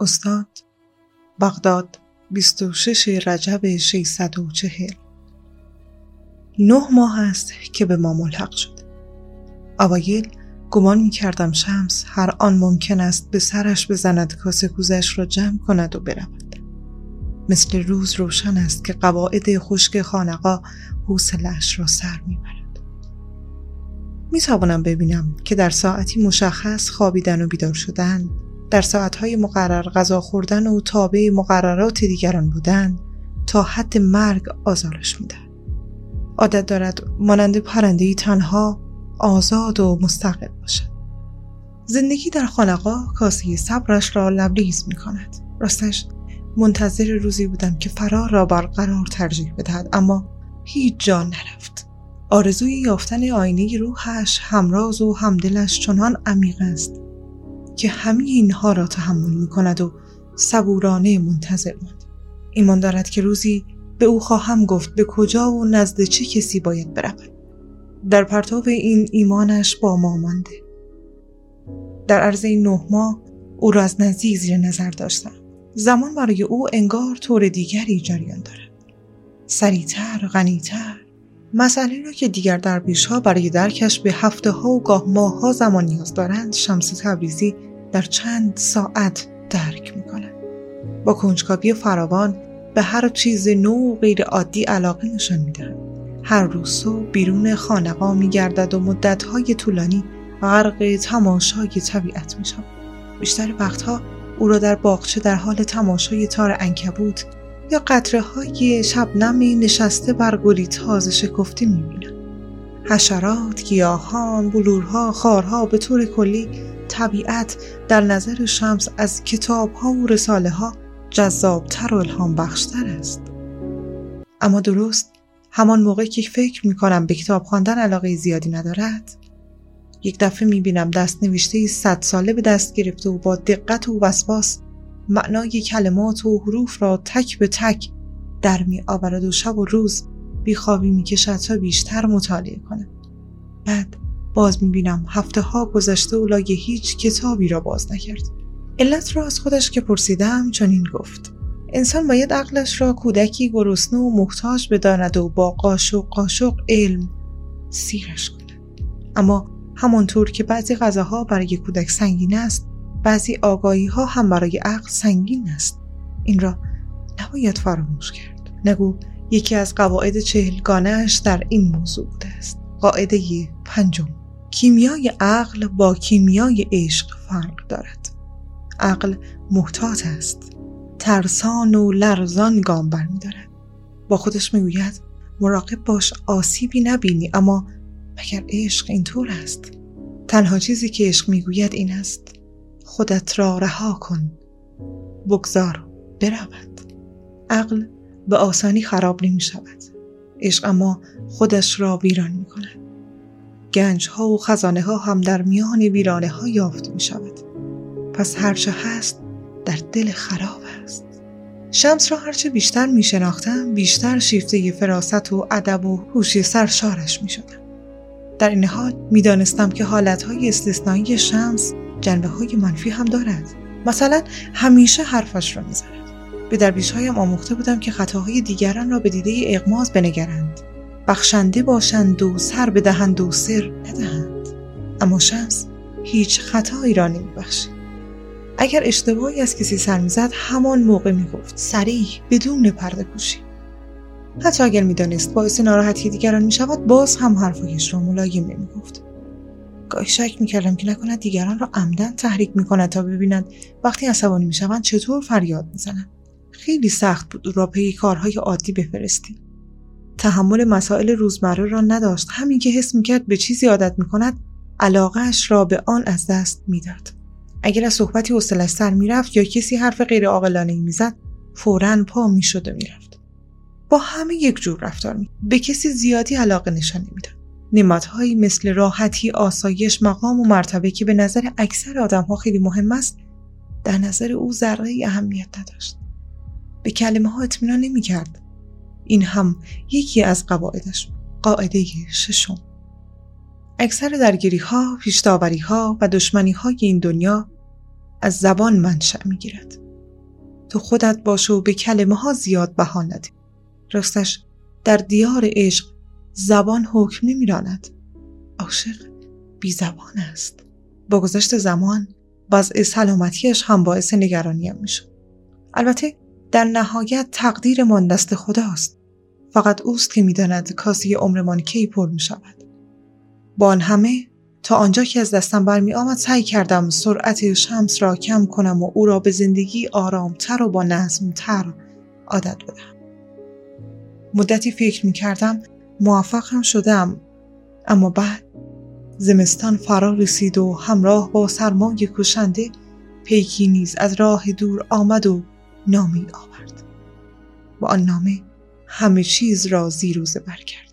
استاد بغداد 26 رجب 640 نه ماه است که به ما ملحق شد. اوایل گمان می کردم شمس هر آن ممکن است به سرش بزند کاسه کوزش را جمع کند و برود. مثل روز روشن است که قواعد خشک خانقا حوصلش را سر می‌برد. می توانم ببینم که در ساعتی مشخص خوابیدن و بیدار شدن در ساعتهای مقرر غذا خوردن و تابع مقررات دیگران بودن تا حد مرگ آزارش می‌دهد. عادت دارد مانند پرندهای تنها آزاد و مستقل باشد. زندگی در خانقا کاسه صبرش را لبریز می کند راستش منتظر روزی بودم که فرار را برقرار ترجیح بدهد اما هیچ جا نرفت. آرزوی یافتن آینه روحش همراز و همدلش چنان عمیق است که همه اینها را تحمل می کند و صبورانه منتظر ماند. ایمان دارد که روزی به او خواهم گفت به کجا و نزد چه کسی باید برود. در پرتاب این ایمانش با ما مانده. در عرض این نه ماه او را از نزدیک زیر نظر داشتم. زمان برای او انگار طور دیگری جریان دارد. سریعتر غنیتر. مسئله را که دیگر درویش ها برای درکش به هفته ها و گاه ماه ها زمان نیاز دارند شمس تبریزی در چند ساعت درک می کند. با کنجکاوی فراوان به هر چیز نو و غیر عادی علاقه نشان می دهد. هر روز صبح بیرون خانقا می گردد و مدتهای طولانی غرق تماشای طبیعت می شود. بیشتر وقتها او را در باغچه در حال تماشای تار انکبوت یا قطره های شبنمی نشسته بر گلی تازه شکفته می‌بینم. حشرات، گیاهان، بلورها، خارها به طور کلی طبیعت در نظر شمس از کتابها و رساله ها جذابتر و الهام بخشتر است. اما درست همان موقع که فکر می کنم به کتاب خواندن علاقه زیادی ندارد یک دفعه می بینم دست نوشته صد ساله به دست گرفته و با دقت و وسواس معنای کلمات و حروف را تک به تک در می آورد و شب و روز بیخوابی می کشد تا بیشتر مطالعه کند. بعد باز می بینم هفته ها گذشته و لای هیچ کتابی را باز نکرد. علت را از خودش که پرسیدم چنین گفت. انسان باید عقلش را کودکی گرسنه و محتاج بداند و با قاشق قاشق علم سیرش کند. اما همانطور که بعضی غذاها برای کودک سنگین است بعضی آگاهی ها هم برای عقل سنگین است این را نباید فراموش کرد نگو یکی از قواعد چهلگانهاش در این موضوع بوده است قاعده پنجم کیمیای عقل با کیمیای عشق فرق دارد. عقل محتاط است. ترسان و لرزان گام برمیدارد. با خودش می‌گوید مراقب باش آسیبی نبینی اما مگر عشق اینطور است؟ تنها چیزی که عشق می‌گوید این است. خودت را رها کن. بگذار برود. عقل به آسانی خراب نمی شود عشق اما خودش را ویران می کند گنج ها و خزانه ها هم در میان ویرانه ها یافت می شود پس هرچه هست در دل خراب است. شمس را هرچه بیشتر می شناختم بیشتر شیفته فراست و ادب و هوشی سرشارش می شدم. در این حال می دانستم که حالتهای استثنایی شمس جنبه های منفی هم دارد. مثلا همیشه حرفش را می‌زند. به درویشهایم آموخته بودم که خطاهای دیگران را به دیده اغماز بنگرند. بخشنده باشند و سر بدهند و سر ندهند. اما شمس هیچ خطایی را نمیبخشید اگر اشتباهی از کسی سر می‌زد همان موقع می‌گفت سریع بدون پرده پوشی حتی اگر می‌دانست باعث ناراحتی دیگران می‌شود باز هم حرفهایش را ملایم نمی‌گفت. گاهی شک می‌کردم که نکند دیگران را عمدن تحریک می‌کند تا ببینند وقتی عصبانی می‌شوند چطور فریاد می‌زنند خیلی سخت بود او را پی کارهای عادی بفرستیم. تحمل مسائل روزمره را نداشت همین که حس می‌کرد به چیزی عادت می‌کند علاقهاش را به آن از دست می‌داد اگر از صحبتی حوصلش سر می‌رفت یا کسی حرف غیر عاقلانه می‌زد فورا پا می‌شد و می‌رفت با همه یک جور رفتار می به کسی زیادی علاقه نشان نمی‌داد نمادهایی مثل راحتی، آسایش، مقام و مرتبه که به نظر اکثر آدم ها خیلی مهم است در نظر او ذره اهمیت نداشت. به کلمه ها اطمینان نمی کرد. این هم یکی از قواعدش قاعده ششم. اکثر درگیری ها، پیشتاوری ها و دشمنی های این دنیا از زبان منشأ می گیرد. تو خودت باش و به کلمه ها زیاد بها نده راستش در دیار عشق زبان حکم نمیراند عاشق بی زبان است با گذشت زمان وضع سلامتیش هم باعث نگرانیم میشه البته در نهایت تقدیرمان دست خداست فقط اوست که می‌داند کاسه عمرمان کی پر می شود. با آن همه تا آنجا که از دستم برمی آمد سعی کردم سرعت شمس را کم کنم و او را به زندگی آرامتر و با نظمتر عادت بدهم. مدتی فکر می کردم موفق هم شدم اما بعد زمستان فرا رسید و همراه با سرمای کشنده پیکی نیز از راه دور آمد و نامی آورد. با آن نامه همه چیز را زیر و زبر کرد.